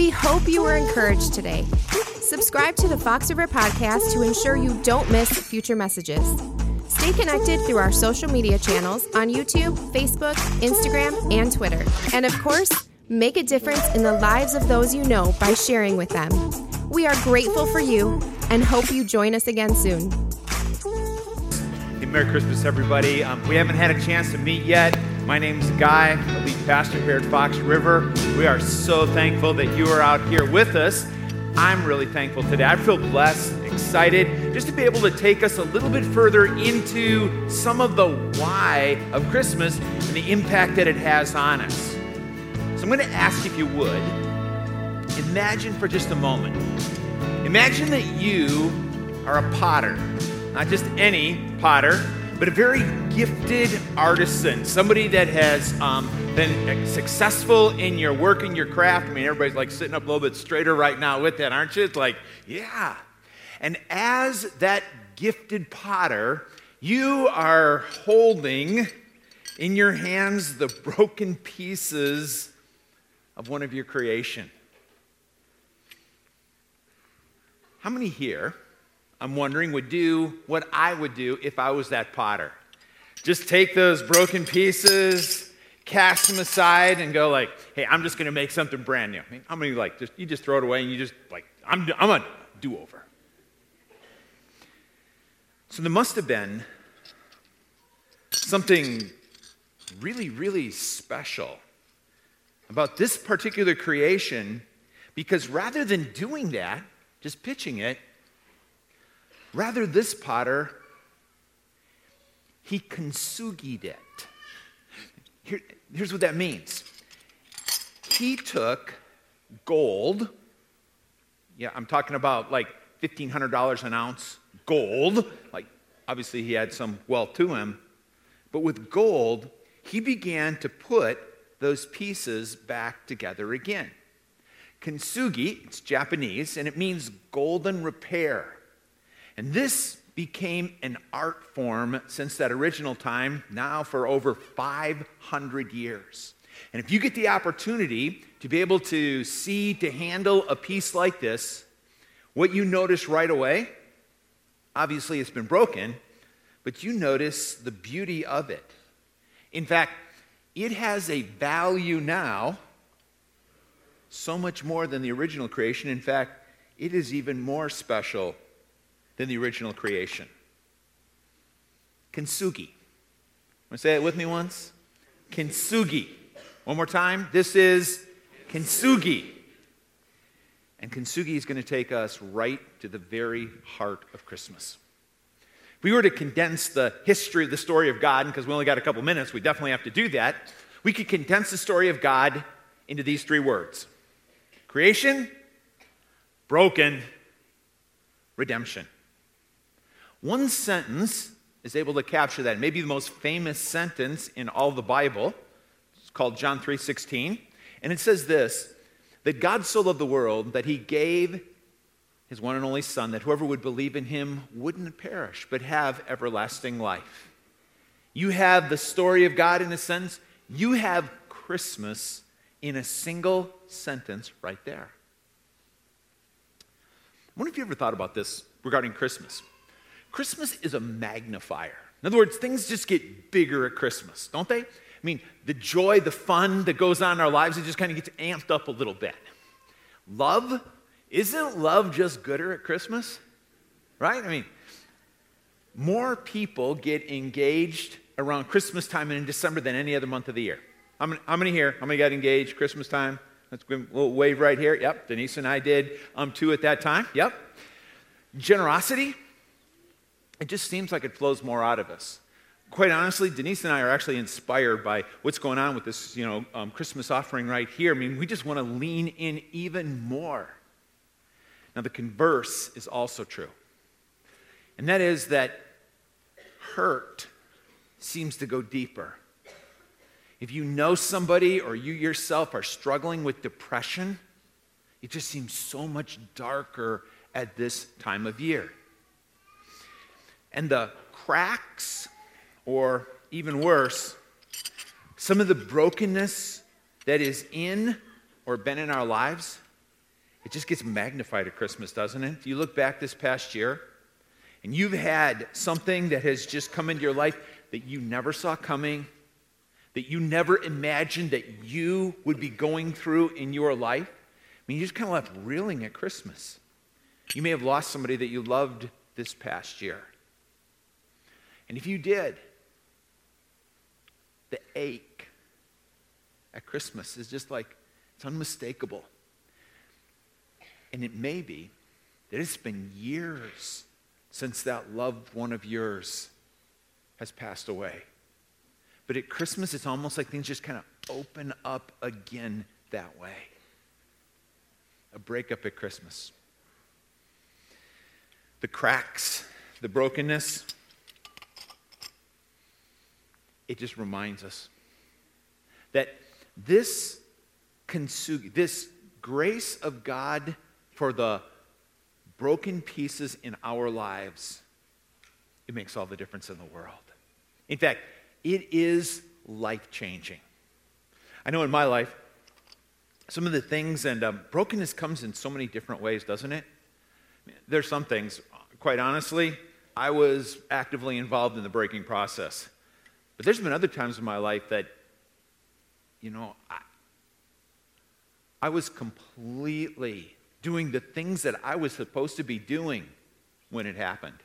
We hope you were encouraged today. Subscribe to the Fox River Podcast to ensure you don't miss future messages. Stay connected through our social media channels on YouTube, Facebook, Instagram, and Twitter. And of course, make a difference in the lives of those you know by sharing with them. We are grateful for you and hope you join us again soon. Hey, Merry Christmas, everybody. Um, we haven't had a chance to meet yet. My name is Guy, lead pastor here at Fox River. We are so thankful that you are out here with us. I'm really thankful today. I feel blessed, excited, just to be able to take us a little bit further into some of the why of Christmas and the impact that it has on us. So I'm going to ask if you would imagine for just a moment. Imagine that you are a potter, not just any potter, but a very gifted artisan, somebody that has um, been successful in your work and your craft. I mean, everybody's like sitting up a little bit straighter right now with that, aren't you? It's like, yeah. And as that gifted potter, you are holding in your hands the broken pieces of one of your creation. How many here? I'm wondering, would do what I would do if I was that potter. Just take those broken pieces, cast them aside, and go like, hey, I'm just gonna make something brand new. I mean, how many like just you just throw it away and you just like, I'm I'm a do-over. So there must have been something really, really special about this particular creation because rather than doing that, just pitching it, Rather, this potter, he kintsugied it. Here, here's what that means he took gold, yeah, I'm talking about like $1,500 an ounce gold, like obviously he had some wealth to him, but with gold, he began to put those pieces back together again. Kintsugi, it's Japanese, and it means golden repair. And this became an art form since that original time, now for over 500 years. And if you get the opportunity to be able to see, to handle a piece like this, what you notice right away, obviously it's been broken, but you notice the beauty of it. In fact, it has a value now so much more than the original creation. In fact, it is even more special than the original creation. Kintsugi. Want to say it with me once? Kintsugi. One more time. This is kintsugi. And kintsugi is going to take us right to the very heart of Christmas. If we were to condense the history of the story of God, because we only got a couple minutes, we definitely have to do that. We could condense the story of God into these three words creation, broken, redemption. One sentence is able to capture that. Maybe the most famous sentence in all the Bible. It's called John 3:16, and it says this: that God so loved the world that he gave his one and only son that whoever would believe in him wouldn't perish but have everlasting life. You have the story of God in a sense, you have Christmas in a single sentence right there. I wonder if you ever thought about this regarding Christmas. Christmas is a magnifier. In other words, things just get bigger at Christmas, don't they? I mean, the joy, the fun that goes on in our lives, it just kind of gets amped up a little bit. Love, isn't love just gooder at Christmas? Right? I mean, more people get engaged around Christmas time and in December than any other month of the year. How many, how many here? How many got engaged Christmas time? Let's give a little wave right here. Yep, Denise and I did um, two at that time. Yep. Generosity, it just seems like it flows more out of us. Quite honestly, Denise and I are actually inspired by what's going on with this, you know, um, Christmas offering right here. I mean, we just want to lean in even more. Now, the converse is also true, and that is that hurt seems to go deeper. If you know somebody or you yourself are struggling with depression, it just seems so much darker at this time of year. And the cracks, or even worse, some of the brokenness that is in or been in our lives, it just gets magnified at Christmas, doesn't it? You look back this past year and you've had something that has just come into your life that you never saw coming, that you never imagined that you would be going through in your life, I mean, you just kind of left reeling at Christmas. You may have lost somebody that you loved this past year. And if you did, the ache at Christmas is just like, it's unmistakable. And it may be that it's been years since that loved one of yours has passed away. But at Christmas, it's almost like things just kind of open up again that way. A breakup at Christmas. The cracks, the brokenness, it just reminds us that this, this grace of God for the broken pieces in our lives, it makes all the difference in the world. In fact, it is life changing. I know in my life, some of the things, and um, brokenness comes in so many different ways, doesn't it? There's some things, quite honestly, I was actively involved in the breaking process. But there's been other times in my life that, you know, I, I was completely doing the things that I was supposed to be doing when it happened.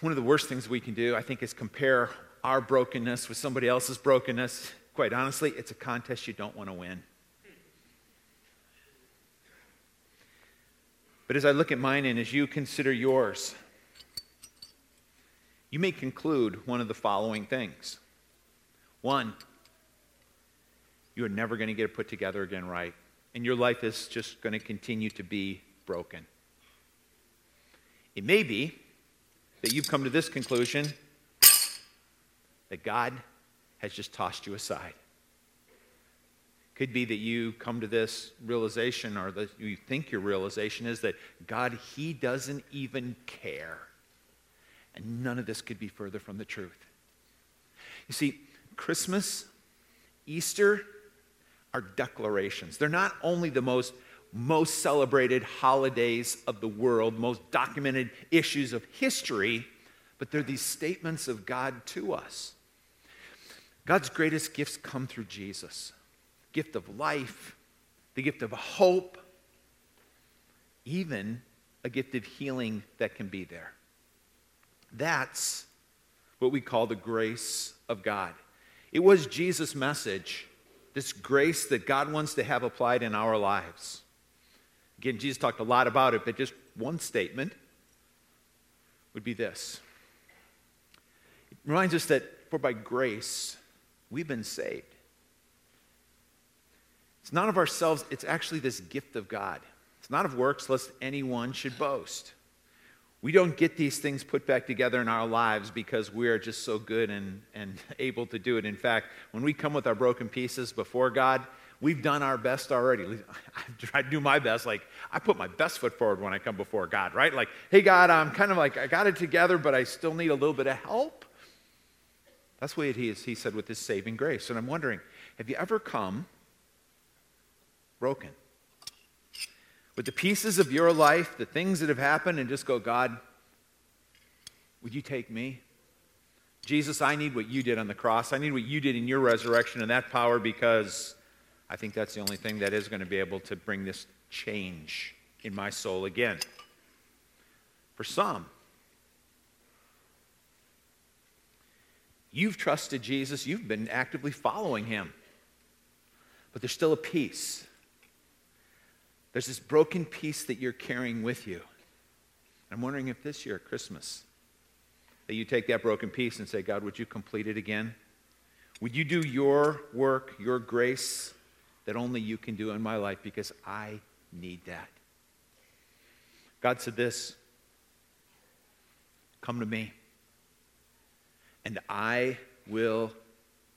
One of the worst things we can do, I think, is compare our brokenness with somebody else's brokenness. Quite honestly, it's a contest you don't want to win. But as I look at mine and as you consider yours, you may conclude one of the following things. One, you are never going to get it put together again right and your life is just going to continue to be broken. It may be that you've come to this conclusion that God has just tossed you aside. Could be that you come to this realization, or that you think your realization is that God, He doesn't even care. And none of this could be further from the truth. You see, Christmas, Easter, are declarations. They're not only the most most celebrated holidays of the world, most documented issues of history, but they're these statements of God to us. God's greatest gifts come through Jesus gift of life, the gift of hope, even a gift of healing that can be there. That's what we call the grace of God. It was Jesus' message this grace that God wants to have applied in our lives. Again, Jesus talked a lot about it, but just one statement would be this it reminds us that for by grace we've been saved. It's not of ourselves, it's actually this gift of God. It's not of works, lest anyone should boast. We don't get these things put back together in our lives because we are just so good and, and able to do it. In fact, when we come with our broken pieces before God, we've done our best already. I do my best. Like, I put my best foot forward when I come before God, right? Like, hey, God, I'm kind of like, I got it together, but I still need a little bit of help. That's what he, is, he said with his saving grace. And I'm wondering, have you ever come broken? With the pieces of your life, the things that have happened, and just go, God, would you take me? Jesus, I need what you did on the cross. I need what you did in your resurrection and that power because I think that's the only thing that is going to be able to bring this change in my soul again. For some, you've trusted Jesus, you've been actively following him, but there's still a piece there's this broken piece that you're carrying with you. I'm wondering if this year, Christmas, that you take that broken piece and say, God, would you complete it again? Would you do your work, your grace that only you can do in my life because I need that? God said this Come to me, and I will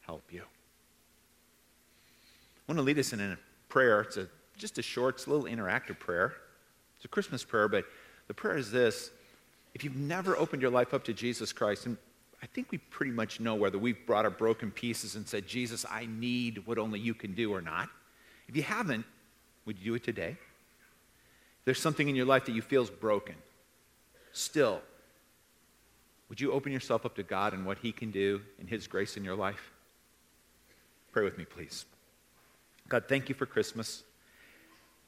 help you. I want to lead us in a prayer. It's a just a short, a little interactive prayer. It's a Christmas prayer, but the prayer is this. If you've never opened your life up to Jesus Christ, and I think we pretty much know whether we've brought our broken pieces and said, Jesus, I need what only you can do or not. If you haven't, would you do it today? If there's something in your life that you feel is broken, still, would you open yourself up to God and what He can do in His grace in your life? Pray with me, please. God, thank you for Christmas.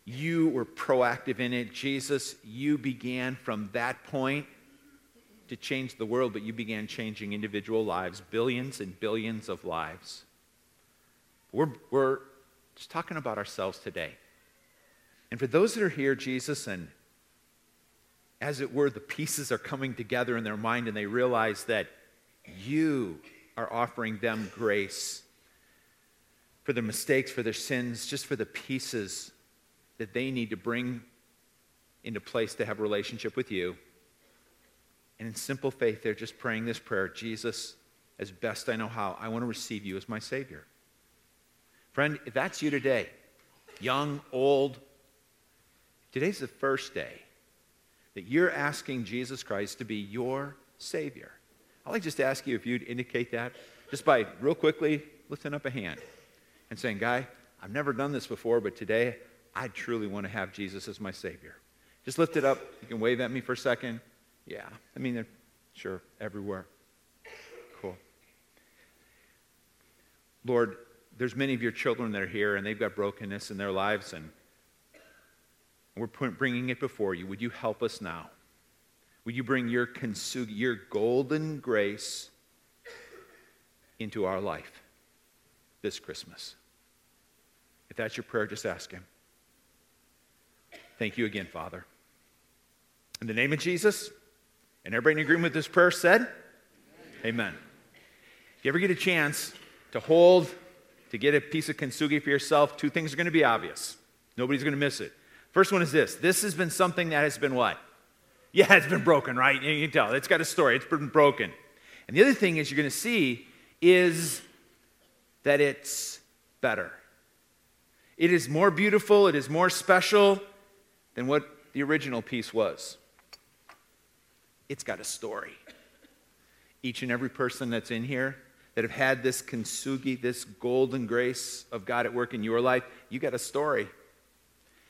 You were proactive in it. Jesus, you began from that point to change the world, but you began changing individual lives, billions and billions of lives. We're, we're just talking about ourselves today. And for those that are here, Jesus, and as it were, the pieces are coming together in their mind and they realize that you are offering them grace for their mistakes, for their sins, just for the pieces that they need to bring into place to have a relationship with you. And in simple faith, they're just praying this prayer Jesus, as best I know how, I want to receive you as my Savior. Friend, if that's you today, young, old, today's the first day that you're asking Jesus Christ to be your Savior. I'd like just to ask you if you'd indicate that just by real quickly lifting up a hand and saying, Guy, I've never done this before, but today I truly want to have Jesus as my Savior. Just lift it up. You can wave at me for a second. Yeah, I mean, they're sure everywhere. Cool. Lord, there's many of your children that are here and they've got brokenness in their lives and we're bringing it before you. Would you help us now? Would you bring your, kintsugi, your golden grace into our life this Christmas? If that's your prayer, just ask Him. Thank you again, Father. In the name of Jesus, and everybody in agreement with this prayer said, Amen. Amen. If you ever get a chance to hold, to get a piece of kintsugi for yourself, two things are going to be obvious. Nobody's going to miss it. First one is this this has been something that has been what? Yeah, it's been broken, right? You can tell. It's got a story, it's been broken. And the other thing is you're going to see is that it's better. It is more beautiful, it is more special than what the original piece was. It's got a story. Each and every person that's in here that have had this kintsugi, this golden grace of God at work in your life, you got a story.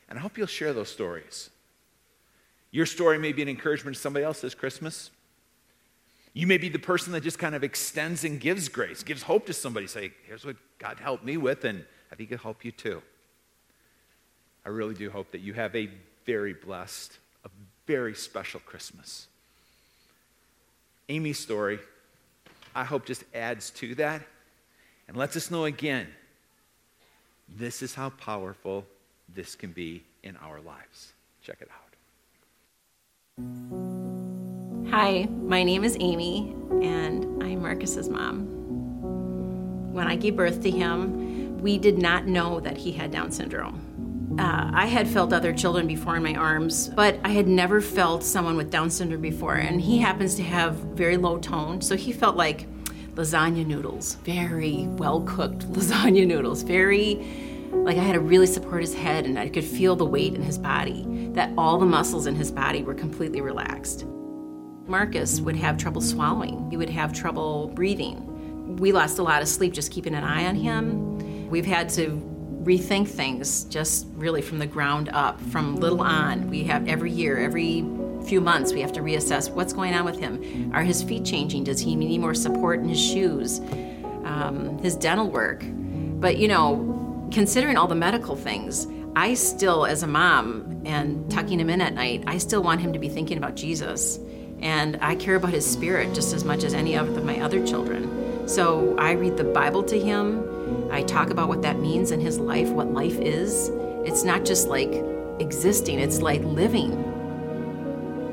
And I hope you'll share those stories. Your story may be an encouragement to somebody else this Christmas. You may be the person that just kind of extends and gives grace, gives hope to somebody. Say, here's what God helped me with, and I think it'll help you too. I really do hope that you have a very blessed, a very special Christmas. Amy's story, I hope, just adds to that and lets us know again this is how powerful this can be in our lives. Check it out. Hi, my name is Amy, and I'm Marcus's mom. When I gave birth to him, we did not know that he had Down syndrome. Uh, I had felt other children before in my arms, but I had never felt someone with Down syndrome before. And he happens to have very low tone, so he felt like lasagna noodles, very well cooked lasagna noodles, very like I had to really support his head and I could feel the weight in his body, that all the muscles in his body were completely relaxed. Marcus would have trouble swallowing, he would have trouble breathing. We lost a lot of sleep just keeping an eye on him. We've had to rethink things just really from the ground up, from little on. We have every year, every few months, we have to reassess what's going on with him. Are his feet changing? Does he need more support in his shoes? Um, his dental work. But you know, considering all the medical things, I still, as a mom and tucking him in at night, I still want him to be thinking about Jesus. And I care about his spirit just as much as any of my other children. So I read the Bible to him. I talk about what that means in his life, what life is. It's not just like existing, it's like living.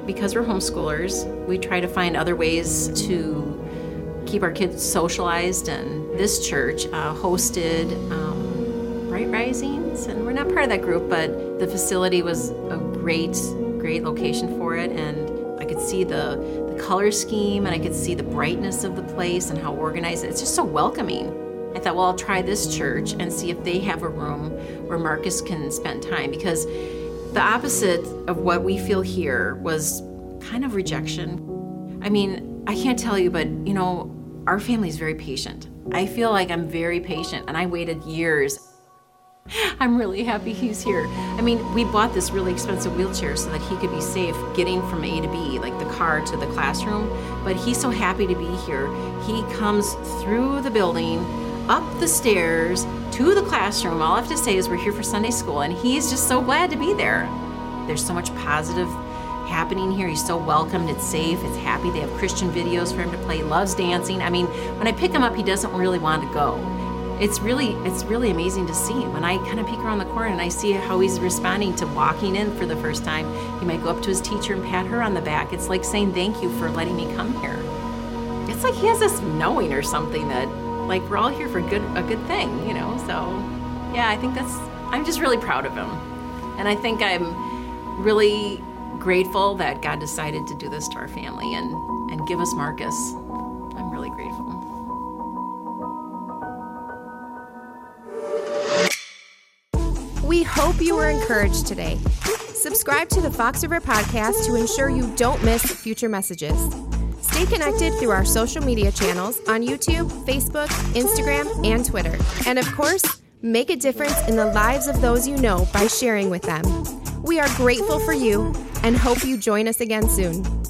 Because we're homeschoolers, we try to find other ways to keep our kids socialized. And this church uh, hosted um, Bright Risings, and we're not part of that group, but the facility was a great, great location for it, and I could see the, the color scheme, and I could see the brightness of the place and how organized. It's just so welcoming. I thought, well, I'll try this church and see if they have a room where Marcus can spend time because the opposite of what we feel here was kind of rejection. I mean, I can't tell you, but you know, our family is very patient. I feel like I'm very patient, and I waited years I'm really happy he's here. I mean, we bought this really expensive wheelchair so that he could be safe getting from A to B, like the car to the classroom. But he's so happy to be here. He comes through the building, up the stairs to the classroom. All I have to say is we're here for Sunday school, and he's just so glad to be there. There's so much positive happening here. He's so welcomed. It's safe. It's happy. They have Christian videos for him to play. He loves dancing. I mean, when I pick him up, he doesn't really want to go it's really it's really amazing to see when I kind of peek around the corner and I see how he's responding to walking in for the first time. He might go up to his teacher and pat her on the back. It's like saying thank you for letting me come here. It's like he has this knowing or something that like we're all here for good a good thing, you know. So yeah, I think that's I'm just really proud of him. And I think I'm really grateful that God decided to do this to our family and and give us Marcus. I'm really grateful. We hope you were encouraged today. Subscribe to the Fox River Podcast to ensure you don't miss future messages. Stay connected through our social media channels on YouTube, Facebook, Instagram, and Twitter. And of course, make a difference in the lives of those you know by sharing with them. We are grateful for you and hope you join us again soon.